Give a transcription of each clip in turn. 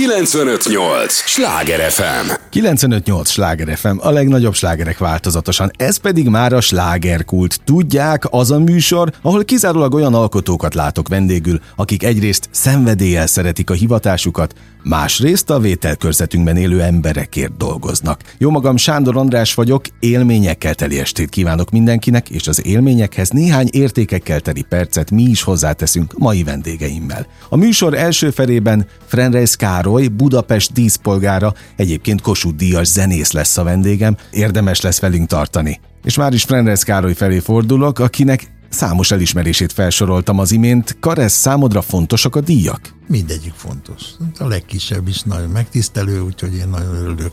958! Sláger FM! 958! Sláger FM, a legnagyobb slágerek változatosan. Ez pedig már a slágerkult. Tudják, az a műsor, ahol kizárólag olyan alkotókat látok vendégül, akik egyrészt szenvedéllyel szeretik a hivatásukat, másrészt a vételkörzetünkben élő emberekért dolgoznak. Jó magam Sándor András vagyok, élményekkel teli estét kívánok mindenkinek, és az élményekhez néhány értékekkel teli percet mi is hozzáteszünk mai vendégeimmel. A műsor első felében Frenreis Károly, Budapest díszpolgára, egyébként Kossuth Díjas zenész lesz a vendégem, érdemes lesz velünk tartani. És már is Frenreis Károly felé fordulok, akinek Számos elismerését felsoroltam az imént. Karesz, számodra fontosak a díjak? Mindegyik fontos. A legkisebb is nagyon megtisztelő, úgyhogy én nagyon örülök.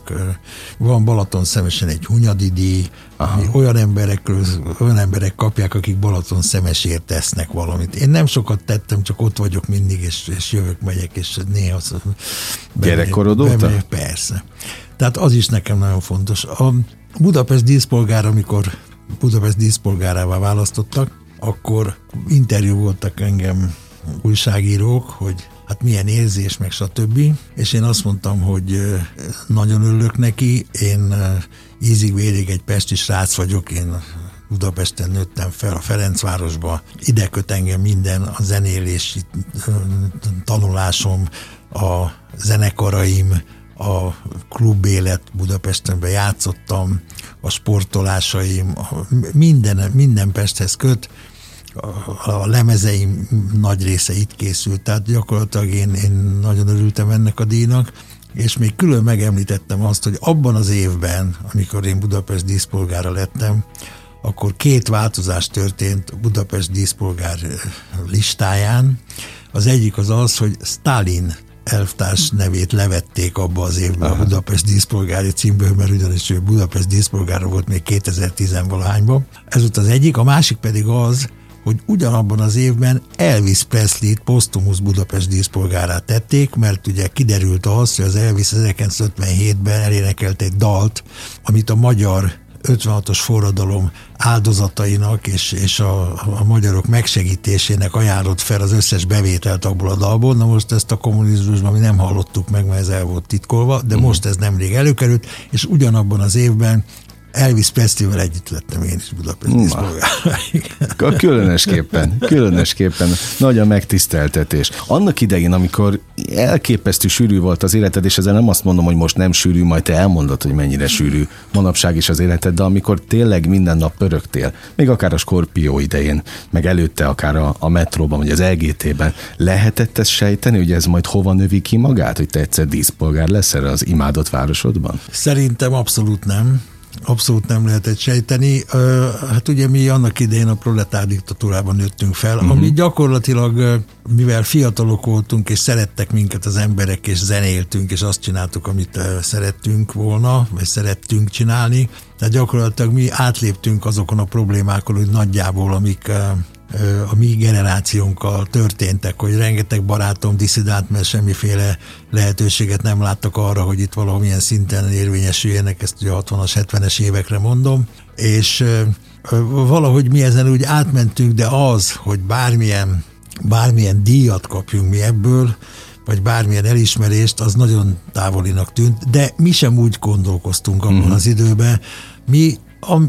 Van Balaton szemesen egy hunyadi díj, ami olyan emberekről, olyan emberek kapják, akik Balaton szemesért tesznek valamit. Én nem sokat tettem, csak ott vagyok mindig, és, és jövök, megyek, és néha... Gyerekkorod óta? Persze. Tehát az is nekem nagyon fontos. A Budapest díszpolgár, amikor Budapest díszpolgárává választottak, akkor interjú voltak engem újságírók, hogy hát milyen érzés, meg stb. És én azt mondtam, hogy nagyon örülök neki, én ízig vérig egy pesti srác vagyok, én Budapesten nőttem fel, a Ferencvárosba. Ide köt engem minden, a zenélési tanulásom, a zenekaraim, a klubélet Budapesten játszottam, a sportolásaim, minden, minden Pesthez köt, a, a lemezeim nagy része itt készült, tehát gyakorlatilag én, én nagyon örültem ennek a díjnak, és még külön megemlítettem azt, hogy abban az évben, amikor én Budapest díszpolgára lettem, akkor két változás történt Budapest díszpolgár listáján. Az egyik az az, hogy Stalin elvtárs nevét levették abba az évben Aha. a Budapest díszpolgári címből, mert ugyanis ő Budapest díszpolgára volt még 2010-valahányban. Ez volt az egyik, a másik pedig az, hogy ugyanabban az évben Elvis Presley-t posztumusz Budapest díszpolgárát tették, mert ugye kiderült az, hogy az Elvis 1957-ben elénekelt egy dalt, amit a magyar 56-os forradalom áldozatainak és, és a, a magyarok megsegítésének ajánlott fel az összes bevételt abból a dalból. Na most ezt a kommunizmusban mi nem hallottuk meg, mert ez el volt titkolva, de mm. most ez nemrég előkerült, és ugyanabban az évben Elvis Presley-vel együtt lettem én is Budapest Ma. Különösképpen, különösképpen nagy a megtiszteltetés. Annak idején, amikor elképesztő sűrű volt az életed, és ezzel nem azt mondom, hogy most nem sűrű, majd te elmondod, hogy mennyire sűrű manapság is az életed, de amikor tényleg minden nap pörögtél, még akár a Skorpió idején, meg előtte akár a, a metróban, vagy az LGT-ben, lehetett ezt sejteni, hogy ez majd hova növi ki magát, hogy te egyszer díszpolgár lesz erre az imádott városodban? Szerintem abszolút nem abszolút nem lehetett sejteni. Hát ugye mi annak idején a proletár diktatúrában nőttünk fel, uh-huh. ami gyakorlatilag, mivel fiatalok voltunk, és szerettek minket az emberek, és zenéltünk, és azt csináltuk, amit szerettünk volna, vagy szerettünk csinálni, tehát gyakorlatilag mi átléptünk azokon a problémákon, hogy nagyjából, amik a mi generációnkkal történtek, hogy rengeteg barátom diszidált, mert semmiféle lehetőséget nem láttak arra, hogy itt valamilyen szinten érvényesüljenek, ezt ugye a 60-as, 70-es évekre mondom, és valahogy mi ezen úgy átmentünk, de az, hogy bármilyen, bármilyen díjat kapjunk mi ebből, vagy bármilyen elismerést, az nagyon távolinak tűnt, de mi sem úgy gondolkoztunk abban uh-huh. az időben. Mi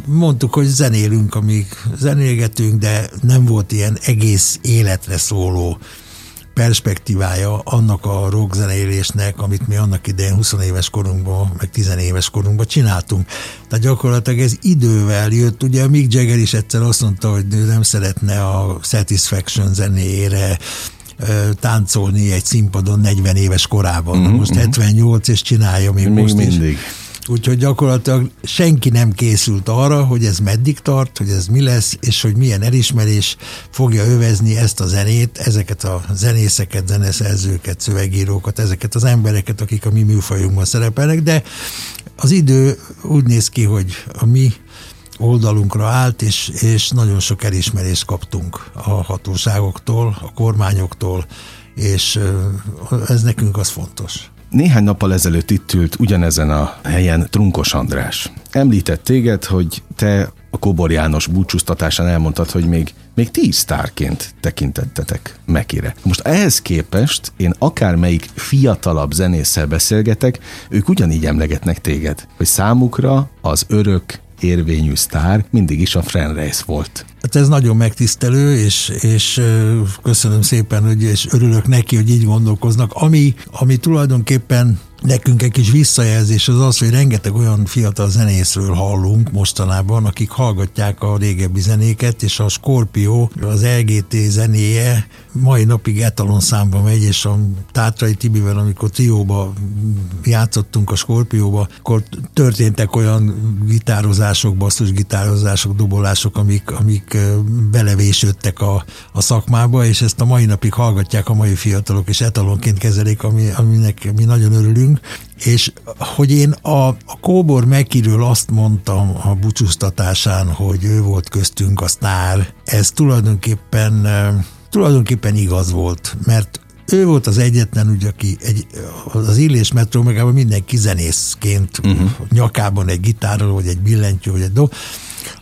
mondtuk, hogy zenélünk, amíg zenélgetünk, de nem volt ilyen egész életre szóló perspektívája annak a rockzenélésnek, amit mi annak idején 20 éves korunkban, meg 10 éves korunkban csináltunk. Tehát gyakorlatilag ez idővel jött. Ugye Mick Jagger is egyszer azt mondta, hogy nem szeretne a Satisfaction zenéjére táncolni egy színpadon 40 éves korában. Mm-hmm. Most 78 és csinálja még, még most mindig. is. Úgyhogy gyakorlatilag senki nem készült arra, hogy ez meddig tart, hogy ez mi lesz, és hogy milyen elismerés fogja övezni ezt a zenét, ezeket a zenészeket, zeneszerzőket, szövegírókat, ezeket az embereket, akik a mi műfajunkban szerepelnek, de az idő úgy néz ki, hogy a mi oldalunkra állt, és, és nagyon sok elismerést kaptunk a hatóságoktól, a kormányoktól, és ez nekünk az fontos. Néhány nappal ezelőtt itt ült ugyanezen a helyen Trunkos András. Említett téged, hogy te a Kobor János búcsúztatásán elmondtad, hogy még még ti sztárként tekintettetek Mekire. Most ehhez képest én akármelyik fiatalabb zenésszel beszélgetek, ők ugyanígy emlegetnek téged, hogy számukra az örök érvényű sztár mindig is a Frenreis volt. Hát ez nagyon megtisztelő, és, és köszönöm szépen, hogy, és örülök neki, hogy így gondolkoznak. Ami, ami tulajdonképpen Nekünk egy kis visszajelzés az az, hogy rengeteg olyan fiatal zenészről hallunk mostanában, akik hallgatják a régebbi zenéket, és a Scorpio, az LGT zenéje mai napig etalon számba megy, és a Tátrai Tibivel, amikor trióba játszottunk a Scorpióba, akkor történtek olyan gitározások, basszus gitározások, dobolások, amik, amik belevésődtek a, a szakmába, és ezt a mai napig hallgatják a mai fiatalok, és etalonként kezelik, ami, aminek mi nagyon örülünk beszélgetünk, és hogy én a, a Kóbor Mekiről azt mondtam a búcsúztatásán, hogy ő volt köztünk a sztár, ez tulajdonképpen, tulajdonképpen igaz volt, mert ő volt az egyetlen, ugye, aki egy, az Illés metró megában mindenki zenészként uh-huh. nyakában egy gitárral, vagy egy billentyű, vagy egy dob.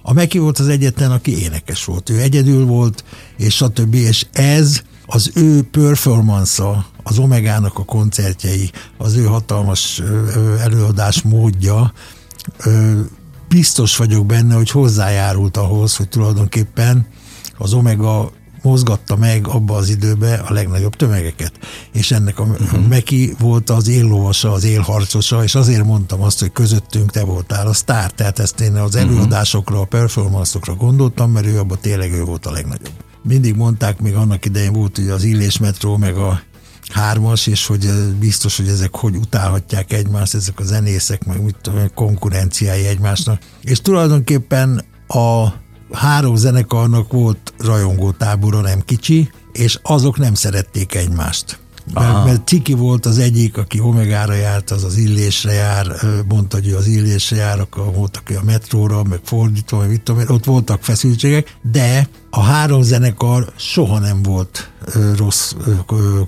A Meki volt az egyetlen, aki énekes volt. Ő egyedül volt, és stb. És ez az ő performance az Omegának a koncertjei, az ő hatalmas előadás módja, biztos vagyok benne, hogy hozzájárult ahhoz, hogy tulajdonképpen az Omega mozgatta meg abba az időbe a legnagyobb tömegeket. És ennek a uh-huh. Meki volt az éllovasa, az élharcosa, és azért mondtam azt, hogy közöttünk te voltál a sztár. Tehát ezt én az mhm. előadásokra, a performanszokra gondoltam, mert ő abban tényleg ő volt a legnagyobb mindig mondták, még annak idején volt ugye az Illés metró, meg a hármas, és hogy biztos, hogy ezek hogy utálhatják egymást, ezek a zenészek, meg mit tudom, konkurenciái egymásnak. És tulajdonképpen a három zenekarnak volt rajongó tábora, nem kicsi, és azok nem szerették egymást. Mert, mert Ciki volt az egyik, aki Omegára járt, az az illésre jár, mondta, hogy az illésre jár, akkor volt, aki a metróra, meg fordítva, meg mit tudom, ott voltak feszültségek, de a három zenekar soha nem volt rossz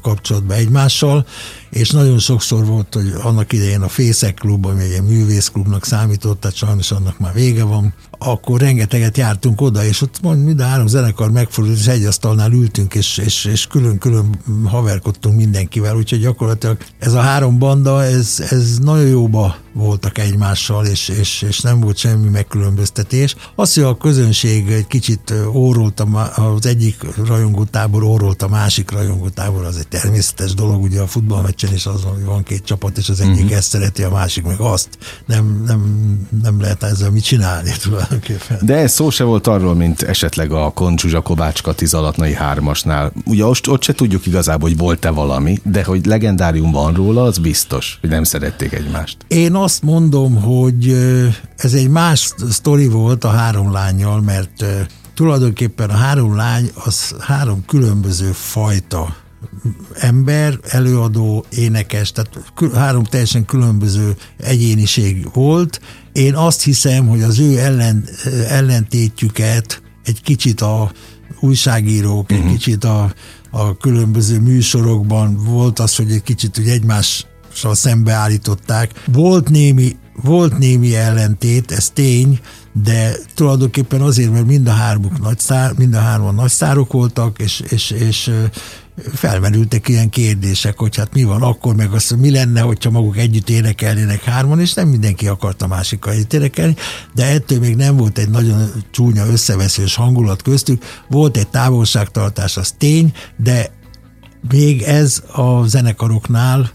kapcsolatban egymással, és nagyon sokszor volt, hogy annak idején a Fészek klub, ami egy művészklubnak számított, tehát sajnos annak már vége van, akkor rengeteget jártunk oda, és ott mind mind a három zenekar megfordult, és egy asztalnál ültünk, és, és, és külön-külön haverkodtunk mindenkivel, úgyhogy gyakorlatilag ez a három banda, ez, ez nagyon jóba voltak egymással, és, és, és nem volt semmi megkülönböztetés. Az, hogy a közönség egy kicsit órolt, az egyik rajongótábor órolt másik rajongótábor, az egy természetes dolog, ugye a futballmeccsen is az van, hogy van két csapat, és az egyik uh-huh. ezt szereti, a másik meg azt. Nem, nem, nem lehet ezzel mit csinálni tulajdonképpen. De ez szó se volt arról, mint esetleg a Koncsuzsa Kovács Kati Zalatnai hármasnál. Ugye ott, ott se tudjuk igazából, hogy volt-e valami, de hogy legendárium van róla, az biztos, hogy nem szerették egymást. Én azt mondom, hogy ez egy más sztori volt a három lányjal, mert tulajdonképpen a három lány az három különböző fajta ember, előadó, énekes, tehát három teljesen különböző egyéniség volt. Én azt hiszem, hogy az ő ellen, ellentétjüket egy kicsit a újságírók, uh-huh. egy mhm. kicsit a, a különböző műsorokban volt az, hogy egy kicsit hogy egymással szembeállították. Volt némi, volt némi ellentét, ez tény, de tulajdonképpen azért, mert mind a hármuk nagy szár, mind a hárman nagy szárok voltak, és, és, és felmerültek ilyen kérdések, hogy hát mi van akkor, meg azt, mi lenne, hogyha maguk együtt énekelnének hárman, és nem mindenki akarta másikkal együtt énekelni, de ettől még nem volt egy nagyon csúnya összeveszős hangulat köztük, volt egy távolságtartás, az tény, de még ez a zenekaroknál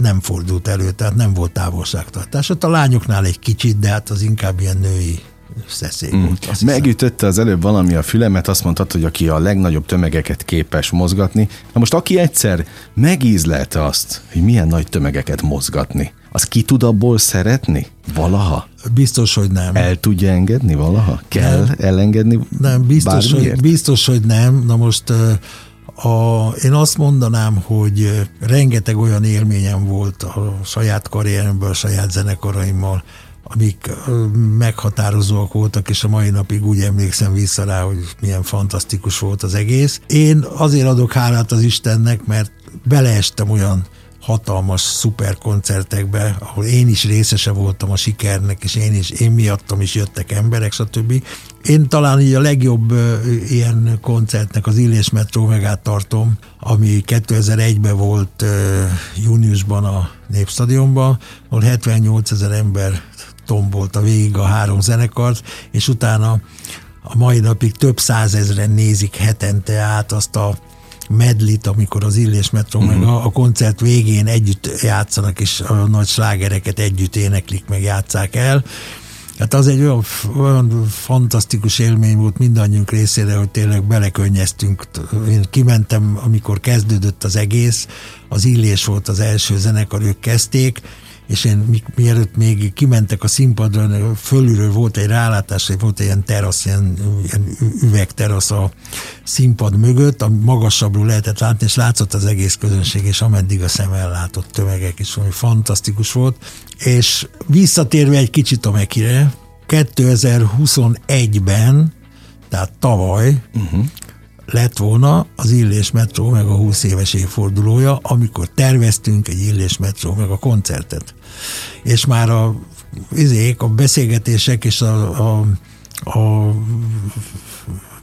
nem fordult elő, tehát nem volt távolságtartás. Ott a lányoknál egy kicsit, de hát az inkább ilyen női szeszély mm. volt. Megütötte az előbb valami a fülemet, azt mondtad, hogy aki a legnagyobb tömegeket képes mozgatni. Na most aki egyszer megízlelte azt, hogy milyen nagy tömegeket mozgatni, az ki tud abból szeretni? Valaha? Biztos, hogy nem. El tudja engedni valaha? Kell nem. elengedni Nem, biztos, hogy, biztos, hogy nem. Na most a, én azt mondanám, hogy rengeteg olyan élményem volt a saját karrieremből, a saját zenekaraimmal, amik meghatározóak voltak, és a mai napig úgy emlékszem vissza rá, hogy milyen fantasztikus volt az egész. Én azért adok hálát az Istennek, mert beleestem olyan hatalmas szuper koncertekbe, ahol én is részese voltam a sikernek, és én is, én miattam is jöttek emberek, stb. Én talán így a legjobb ilyen koncertnek az Illés Metró megát tartom, ami 2001-ben volt júniusban a Népstadionban, ahol 78 ezer ember tombolta végig a három zenekart, és utána a mai napig több százezren nézik hetente át azt a medlit, amikor az Illés Metro uh-huh. meg a, a koncert végén együtt játszanak, és a nagy slágereket együtt éneklik, meg játszák el. Hát az egy olyan, olyan fantasztikus élmény volt mindannyiunk részére, hogy tényleg belekönnyeztünk. Én kimentem, amikor kezdődött az egész, az Illés volt az első zenekar, ők kezdték, és én mi, mielőtt még kimentek a színpadra, fölülről volt egy rálátás, volt egy ilyen terasz, ilyen, ilyen üvegterasz a színpad mögött, ami magasabbról lehetett látni, és látszott az egész közönség, és ameddig a szem ellátott tömegek is, ami fantasztikus volt. És visszatérve egy kicsit a Mekire, 2021-ben, tehát tavaly, uh-huh lett volna az Illés Metró meg a 20 éves évfordulója, amikor terveztünk egy Illés Metró meg a koncertet. És már a, izék, a beszélgetések és a, a, a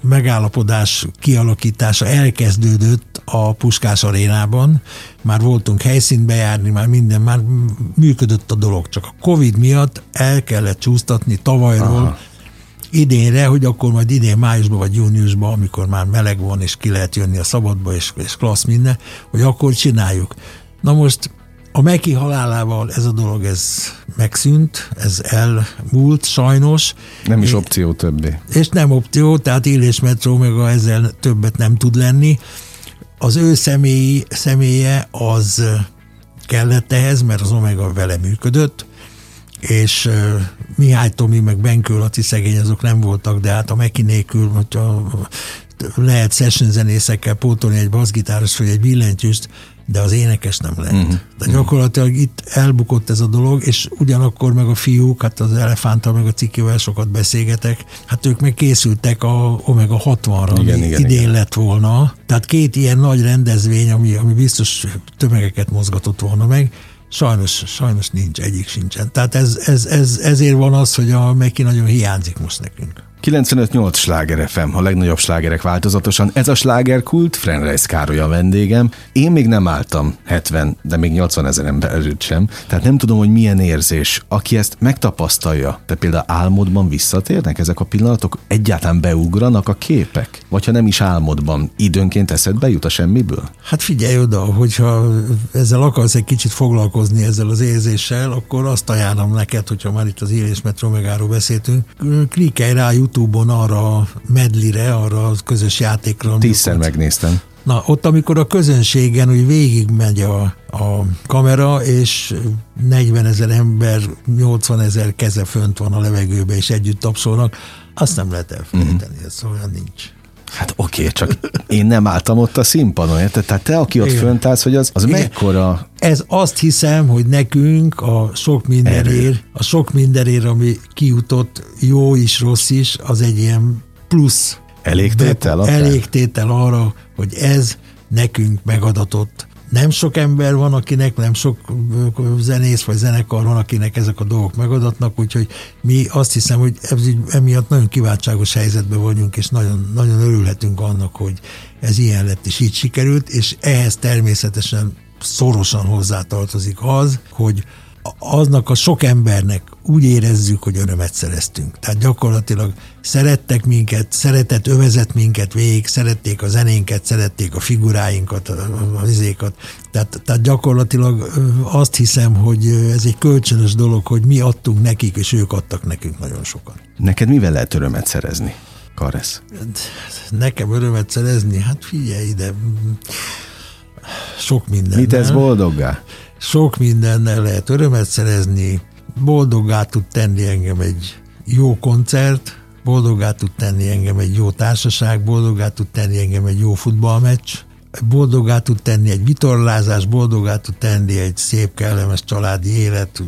megállapodás kialakítása elkezdődött a Puskás arénában, már voltunk helyszínbe járni, már minden, már működött a dolog, csak a Covid miatt el kellett csúsztatni tavalyról Aha idénre, hogy akkor majd idén májusban vagy júniusban, amikor már meleg van, és ki lehet jönni a szabadba, és, és klassz minden, hogy akkor csináljuk. Na most a Meki halálával ez a dolog ez megszűnt, ez elmúlt sajnos. Nem is opció többé. És nem opció, tehát Illés Metró meg a ezzel többet nem tud lenni. Az ő személyi, személye az kellett ehhez, mert az Omega vele működött, és Mihály Tomi, meg Benkő Laci szegény, azok nem voltak, de hát a Meki nélkül, hogyha lehet session zenészekkel pótolni egy bassgitáros vagy egy billentyűst, de az énekes nem lehet. Uh-huh. De gyakorlatilag itt elbukott ez a dolog, és ugyanakkor meg a fiúk, hát az elefántal meg a cikivel sokat beszélgetek, hát ők meg készültek a Omega 60-ra, igen, ami igen, idén igen. lett volna. Tehát két ilyen nagy rendezvény, ami, ami biztos tömegeket mozgatott volna meg, Sajnos, sajnos nincs, egyik sincsen. Tehát ez, ez, ez, ezért van az, hogy a Meki nagyon hiányzik most nekünk. 95-8 sláger FM, a legnagyobb slágerek változatosan. Ez a slágerkult, Frenreis Károly a vendégem. Én még nem álltam 70, de még 80 ezer ember előtt sem. Tehát nem tudom, hogy milyen érzés. Aki ezt megtapasztalja, te például álmodban visszatérnek ezek a pillanatok, egyáltalán beugranak a képek? Vagy ha nem is álmodban, időnként eszedbe jut a semmiből? Hát figyelj oda, hogyha ezzel akarsz egy kicsit foglalkozni ezzel az érzéssel, akkor azt ajánlom neked, hogyha már itt az Élés Metromegáról beszéltünk, klikkelj rá Youtube-on arra a medlire, arra a közös játékra. Tízszer ott, megnéztem. Na, ott amikor a közönségen úgy végig megy a, a kamera, és 40 ezer ember, 80 ezer keze fönt van a levegőbe, és együtt tapsolnak, azt nem lehet elfelejteni, mm. ez olyan nincs. Hát oké, okay, csak én nem álltam ott a színpadon, érted? Tehát te, aki ott Igen. fönt állsz, hogy az, az mekkora... Ez azt hiszem, hogy nekünk a sok mindenért, a sok mindenért, ami kijutott, jó is, rossz is, az egy ilyen plusz. Elégtétel? Elégtétel arra, hogy ez nekünk megadatott nem sok ember van, akinek, nem sok zenész vagy zenekar van, akinek ezek a dolgok megadatnak, úgyhogy mi azt hiszem, hogy emiatt nagyon kiváltságos helyzetben vagyunk, és nagyon, nagyon örülhetünk annak, hogy ez ilyen lett, és így sikerült, és ehhez természetesen szorosan hozzátartozik az, hogy aznak a sok embernek úgy érezzük, hogy örömet szereztünk. Tehát gyakorlatilag szerettek minket, szeretett övezett minket végig, szerették a zenénket, szerették a figuráinkat, az izékat. Tehát, tehát gyakorlatilag azt hiszem, hogy ez egy kölcsönös dolog, hogy mi adtunk nekik, és ők adtak nekünk nagyon sokat. Neked mivel lehet örömet szerezni, Karesz? Nekem örömet szerezni? Hát figyelj ide, sok minden. Mit tesz boldoggá? Sok mindennel lehet örömet szerezni, boldoggá tud tenni engem egy jó koncert, boldoggá tud tenni engem egy jó társaság, boldoggá tud tenni engem egy jó futballmeccs, boldogá tud tenni egy vitorlázás, boldogá tud tenni egy szép, kellemes családi élet,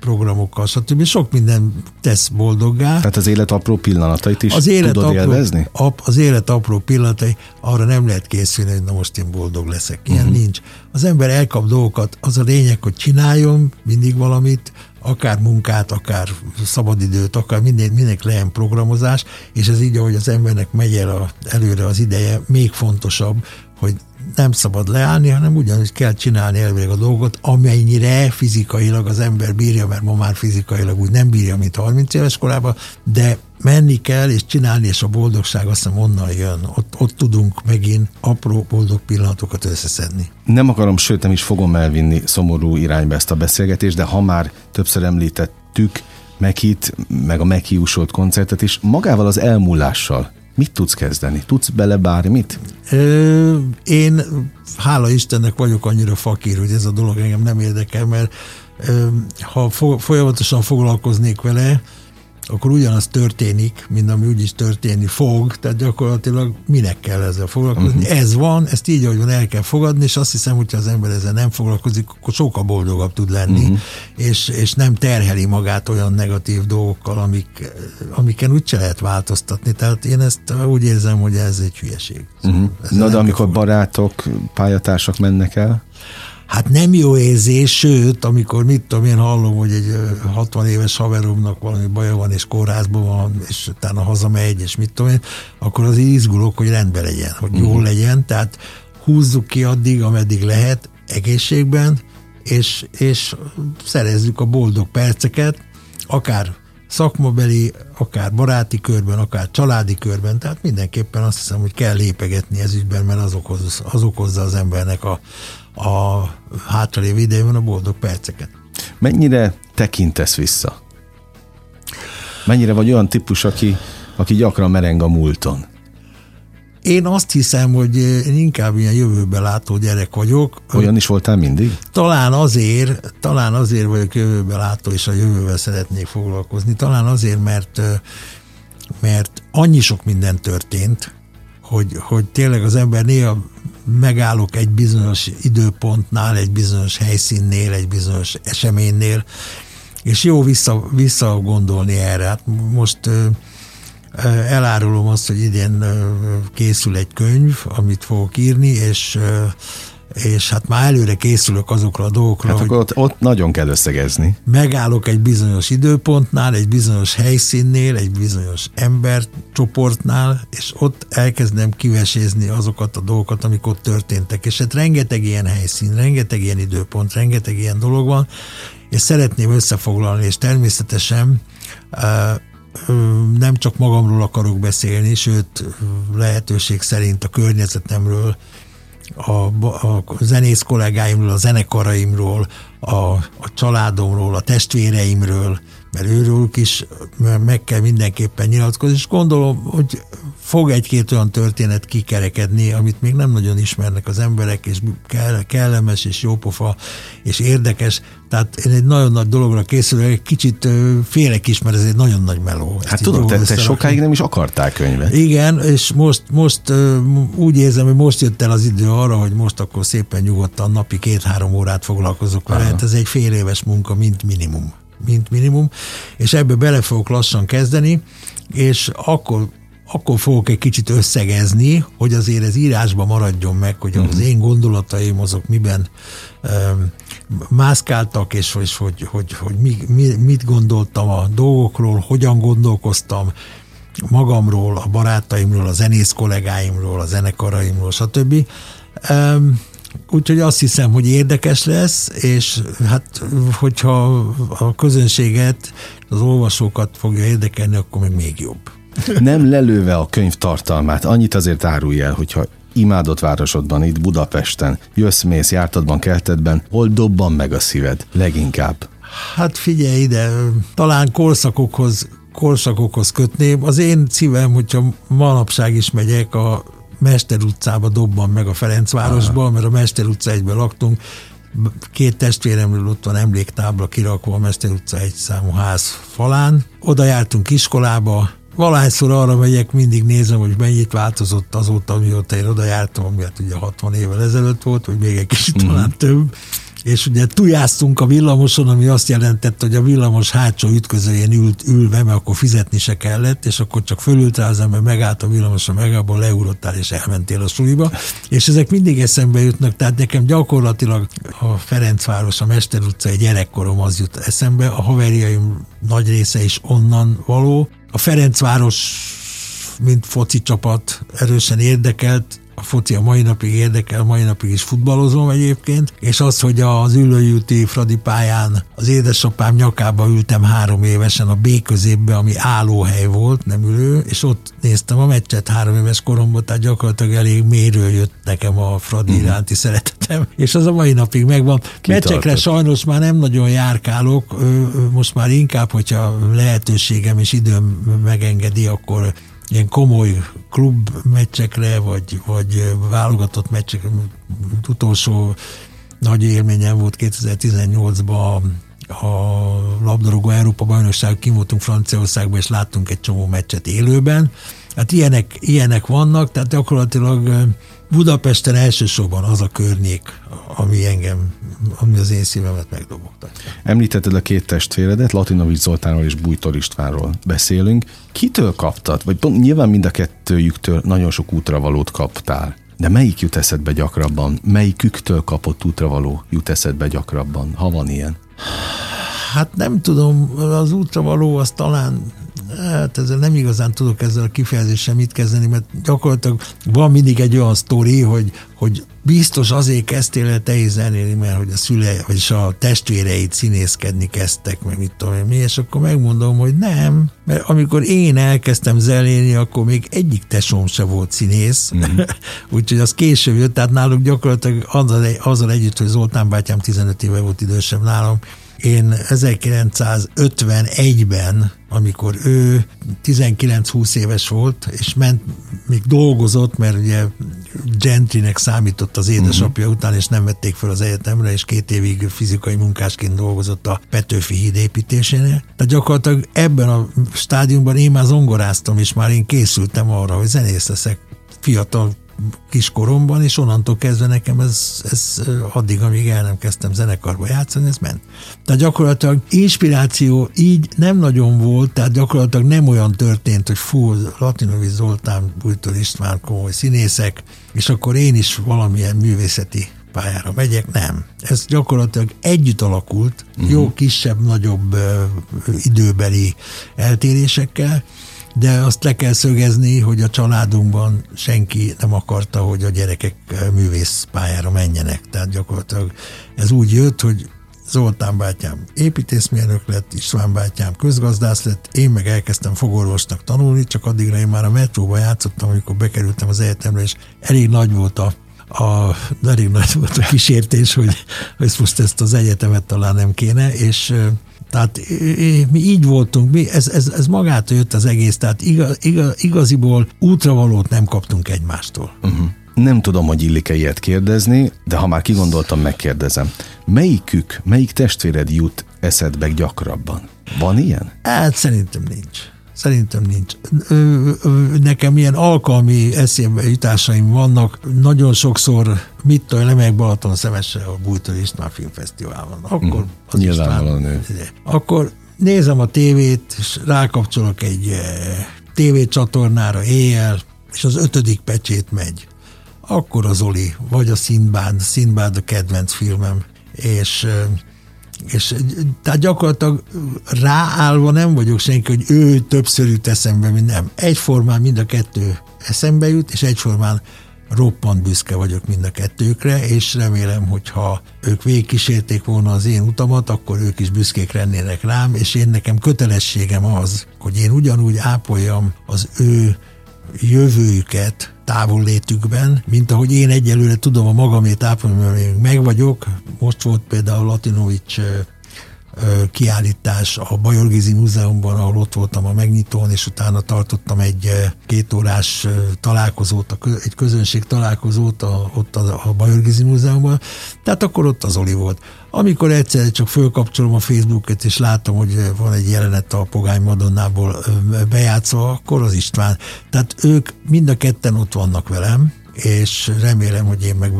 programokkal, stb. Sok minden tesz boldoggá. Tehát az élet apró pillanatait is az élet tudod apró, élvezni? Ap, az élet apró pillanatai, arra nem lehet készülni, hogy na most én boldog leszek. Ilyen uh-huh. nincs. Az ember elkap dolgokat, az a lényeg, hogy csináljon mindig valamit, akár munkát, akár szabadidőt, akár minden, mindenek legyen programozás, és ez így, ahogy az embernek megy el a, előre az ideje, még fontosabb, hogy nem szabad leállni, hanem ugyanúgy kell csinálni elvileg a dolgot, amennyire fizikailag az ember bírja, mert ma már fizikailag úgy nem bírja, mint 30 éves korában, de menni kell és csinálni, és a boldogság azt hiszem onnan jön. Ott, ott tudunk megint apró boldog pillanatokat összeszedni. Nem akarom, sőt nem is fogom elvinni szomorú irányba ezt a beszélgetést, de ha már többször említettük Mekit, meg a Meki úsolt koncertet is, magával az elmúlással Mit tudsz kezdeni? Tudsz bele bármit? Ö, én, hála Istennek vagyok annyira fakír, hogy ez a dolog engem nem érdekel, mert ö, ha folyamatosan foglalkoznék vele, akkor ugyanaz történik, mint ami úgyis történni fog, tehát gyakorlatilag minek kell ezzel foglalkozni. Uh-huh. Ez van, ezt így, ahogy van, el kell fogadni, és azt hiszem, hogyha az ember ezzel nem foglalkozik, akkor sokkal boldogabb tud lenni, uh-huh. és, és nem terheli magát olyan negatív dolgokkal, amik, amiken úgyse lehet változtatni. Tehát én ezt úgy érzem, hogy ez egy hülyeség. Uh-huh. Na de amikor barátok, pályatársak mennek el? Hát nem jó érzés, sőt, amikor mit tudom én hallom, hogy egy 60 éves haveromnak valami baja van, és kórházban van, és utána hazamegy, és mit tudom én, akkor az izgulok, hogy rendben legyen, hogy uh-huh. jól legyen, tehát húzzuk ki addig, ameddig lehet, egészségben, és, és szerezzük a boldog perceket, akár szakmabeli, akár baráti körben, akár családi körben, tehát mindenképpen azt hiszem, hogy kell lépegetni ez ügyben, mert az, okoz, az okozza az embernek a, a hátralévő idejében a boldog perceket. Mennyire tekintesz vissza? Mennyire vagy olyan típus, aki, aki gyakran mereng a múlton? Én azt hiszem, hogy én inkább ilyen jövőbe látó gyerek vagyok. Olyan is voltál mindig? Talán azért, talán azért vagyok jövőbe látó, és a jövővel szeretnék foglalkozni. Talán azért, mert, mert annyi sok minden történt, hogy, hogy tényleg az ember néha megállok egy bizonyos időpontnál, egy bizonyos helyszínnél, egy bizonyos eseménynél, és jó vissza, vissza gondolni erre. Hát most elárulom azt, hogy idén készül egy könyv, amit fogok írni, és és hát már előre készülök azokra a dolgokra, hát hogy ott, ott nagyon kell összegezni. Megállok egy bizonyos időpontnál, egy bizonyos helyszínnél, egy bizonyos embercsoportnál, és ott elkezdem kivesézni azokat a dolgokat, amik ott történtek. És hát rengeteg ilyen helyszín, rengeteg ilyen időpont, rengeteg ilyen dolog van, és szeretném összefoglalni, és természetesen nem csak magamról akarok beszélni, sőt lehetőség szerint a környezetemről, a, a zenész kollégáimról, a zenekaraimról, a, a családomról, a testvéreimről, mert őrülük is meg kell mindenképpen nyilatkozni, és gondolom, hogy fog egy-két olyan történet kikerekedni, amit még nem nagyon ismernek az emberek, és kellemes, és jópofa, és érdekes. Tehát én egy nagyon nagy dologra készülök, egy kicsit félek is, mert ez egy nagyon nagy meló. Hát tudom, te, te sokáig nem is akartál könyvet. Igen, és most, most úgy érzem, hogy most jött el az idő arra, hogy most akkor szépen nyugodtan napi két-három órát foglalkozok vele. Hát ez egy fél éves munka, mint minimum mint minimum, és ebbe bele fogok lassan kezdeni, és akkor akkor fogok egy kicsit összegezni, hogy azért ez írásban maradjon meg, hogy uh-huh. az mhm. én gondolataim azok miben um, mászkáltak, és hogy, hogy, hogy, hogy mi, mi, mit gondoltam a dolgokról, hogyan gondolkoztam magamról, a barátaimról, a zenész kollégáimról, a zenekaraimról, stb. Um, Úgyhogy azt hiszem, hogy érdekes lesz, és hát hogyha a közönséget, az olvasókat fogja érdekelni, akkor még még jobb. Nem lelőve a könyv tartalmát, annyit azért árulj el, hogyha imádott városodban, itt Budapesten, jössz, mész, jártadban, keltedben, hol dobban meg a szíved leginkább? Hát figyelj ide, talán korszakokhoz korszakokhoz kötném. Az én szívem, hogyha manapság is megyek, a Mester utcába dobban meg a Ferencvárosba, mert a Mester utca egyben laktunk, két testvéremről ott van emléktábla kirakva a Mester utca egy számú ház falán. Oda jártunk iskolába, valahányszor arra megyek, mindig nézem, hogy mennyit változott azóta, mióta én oda jártam, ami hát ugye 60 évvel ezelőtt volt, vagy még egy kicsit mm. talán több és ugye tujáztunk a villamoson, ami azt jelentett, hogy a villamos hátsó ütközőjén ült ülve, mert akkor fizetni se kellett, és akkor csak fölült rá az ember, megállt a villamoson, megállból leugrottál, és elmentél a suliba. És ezek mindig eszembe jutnak, tehát nekem gyakorlatilag a Ferencváros, a Mester utca egy gyerekkorom az jut eszembe, a haverjaim nagy része is onnan való. A Ferencváros mint foci csapat erősen érdekelt, a foci a mai napig érdekel, mai napig is futballozom egyébként, és az, hogy az ülőjúti Fradi pályán az édesapám nyakába ültem három évesen a B középbe, ami állóhely volt, nem ülő, és ott néztem a meccset három éves koromban, tehát gyakorlatilag elég méről jött nekem a Fradi uh-huh. iránti szeretetem, és az a mai napig megvan. Kitartott. Meccsekre sajnos már nem nagyon járkálok, most már inkább, hogyha lehetőségem és időm megengedi, akkor ilyen komoly klub meccsekre, vagy, vagy válogatott meccsekre. Utolsó nagy élményem volt 2018-ban a labdarúgó Európa bajnokság, kim voltunk Franciaországba, és láttunk egy csomó meccset élőben. Hát ilyenek, ilyenek vannak, tehát gyakorlatilag Budapesten elsősorban az a környék, ami engem, ami az én szívemet megdobogtatja. Említetted a két testvéredet, Latinovics Zoltánról és Bújtor Istvánról beszélünk. Kitől kaptad? Vagy pont nyilván mind a kettőjüktől nagyon sok útravalót kaptál. De melyik jut eszedbe gyakrabban? Melyiküktől kapott útravaló jut eszedbe gyakrabban, ha van ilyen? Hát nem tudom, az útravaló az talán hát ezzel nem igazán tudok ezzel a kifejezéssel mit kezdeni, mert gyakorlatilag van mindig egy olyan sztori, hogy, hogy biztos azért kezdtél el te is zenélni, mert hogy a szülei, vagyis a testvéreit színészkedni kezdtek, meg mit tudom én mi, és akkor megmondom, hogy nem, mert amikor én elkezdtem zenélni, akkor még egyik tesóm se volt színész, mm. úgyhogy az később jött, tehát náluk gyakorlatilag azzal, azzal együtt, hogy Zoltán bátyám 15 éve volt idősebb nálam, én 1951-ben, amikor ő 19-20 éves volt, és ment, még dolgozott, mert ugye gentrynek számított az édesapja uh-huh. után, és nem vették fel az egyetemre, és két évig fizikai munkásként dolgozott a Petőfi híd építésénél. Tehát gyakorlatilag ebben a stádiumban én már zongoráztam, és már én készültem arra, hogy zenész leszek fiatal kiskoromban, és onnantól kezdve nekem ez, ez addig, amíg el nem kezdtem zenekarba játszani, ez ment. Tehát gyakorlatilag inspiráció így nem nagyon volt, tehát gyakorlatilag nem olyan történt, hogy fú, Latinovic Zoltán, Bújtól István komoly színészek, és akkor én is valamilyen művészeti pályára megyek, nem. Ez gyakorlatilag együtt alakult, uh-huh. jó kisebb, nagyobb ö, időbeli eltérésekkel, de azt le kell szögezni, hogy a családunkban senki nem akarta, hogy a gyerekek művész pályára menjenek. Tehát gyakorlatilag ez úgy jött, hogy Zoltán bátyám építészmérnök lett, István bátyám közgazdász lett, én meg elkezdtem fogorvosnak tanulni, csak addigra én már a metróba játszottam, amikor bekerültem az egyetemre, és elég nagy volt a a, elég nagy volt a kísértés, hogy, hogy most ezt az egyetemet talán nem kéne, és tehát mi így voltunk, mi, ez, ez, ez magától jött az egész, tehát igaz, igaz, igaziból útravalót nem kaptunk egymástól. Uh-huh. Nem tudom, hogy illik-e ilyet kérdezni, de ha már kigondoltam, megkérdezem. Melyikük, melyik testvéred jut eszedbe gyakrabban? Van ilyen? Hát szerintem nincs. Szerintem nincs. Nekem ilyen alkalmi eszébe jutásaim vannak. Nagyon sokszor mit tudom, lemek Balaton szemesre a Bújtól István Filmfesztivál van. Akkor mm, az Nyilvánvalóan. Akkor nézem a tévét, és rákapcsolok egy tévécsatornára éjjel, és az ötödik pecsét megy. Akkor az Oli, vagy a Színbád, Színbád a kedvenc filmem, és és tehát gyakorlatilag ráállva nem vagyok senki, hogy ő többször jut eszembe, mint nem. Egyformán mind a kettő eszembe jut, és egyformán roppant büszke vagyok mind a kettőkre, és remélem, hogy ha ők végigkísérték volna az én utamat, akkor ők is büszkék lennének rám, és én nekem kötelességem az, hogy én ugyanúgy ápoljam az ő jövőjüket távol létükben, mint ahogy én egyelőre tudom a magamét ápolni, mert meg vagyok. Most volt például Latinovics kiállítás a Bajorgizi Múzeumban, ahol ott voltam a megnyitón, és utána tartottam egy kétórás találkozót, egy közönség találkozót a, ott a, a Bajorgizi Múzeumban. Tehát akkor ott az Oli volt. Amikor egyszer csak fölkapcsolom a Facebookot, és látom, hogy van egy jelenet a Pogány Madonnából bejátszva, akkor az István. Tehát ők mind a ketten ott vannak velem, és remélem, hogy én meg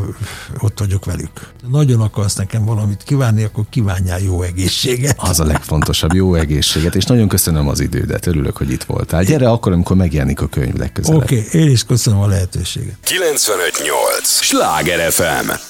ott vagyok velük. Nagyon akarsz nekem valamit kívánni, akkor kívánjál jó egészséget. Az a legfontosabb, jó egészséget, és nagyon köszönöm az idődet, örülök, hogy itt voltál. Gyere akkor, amikor megjelenik a könyv legközelebb. Oké, okay, én is köszönöm a lehetőséget. 958! Sláger FM!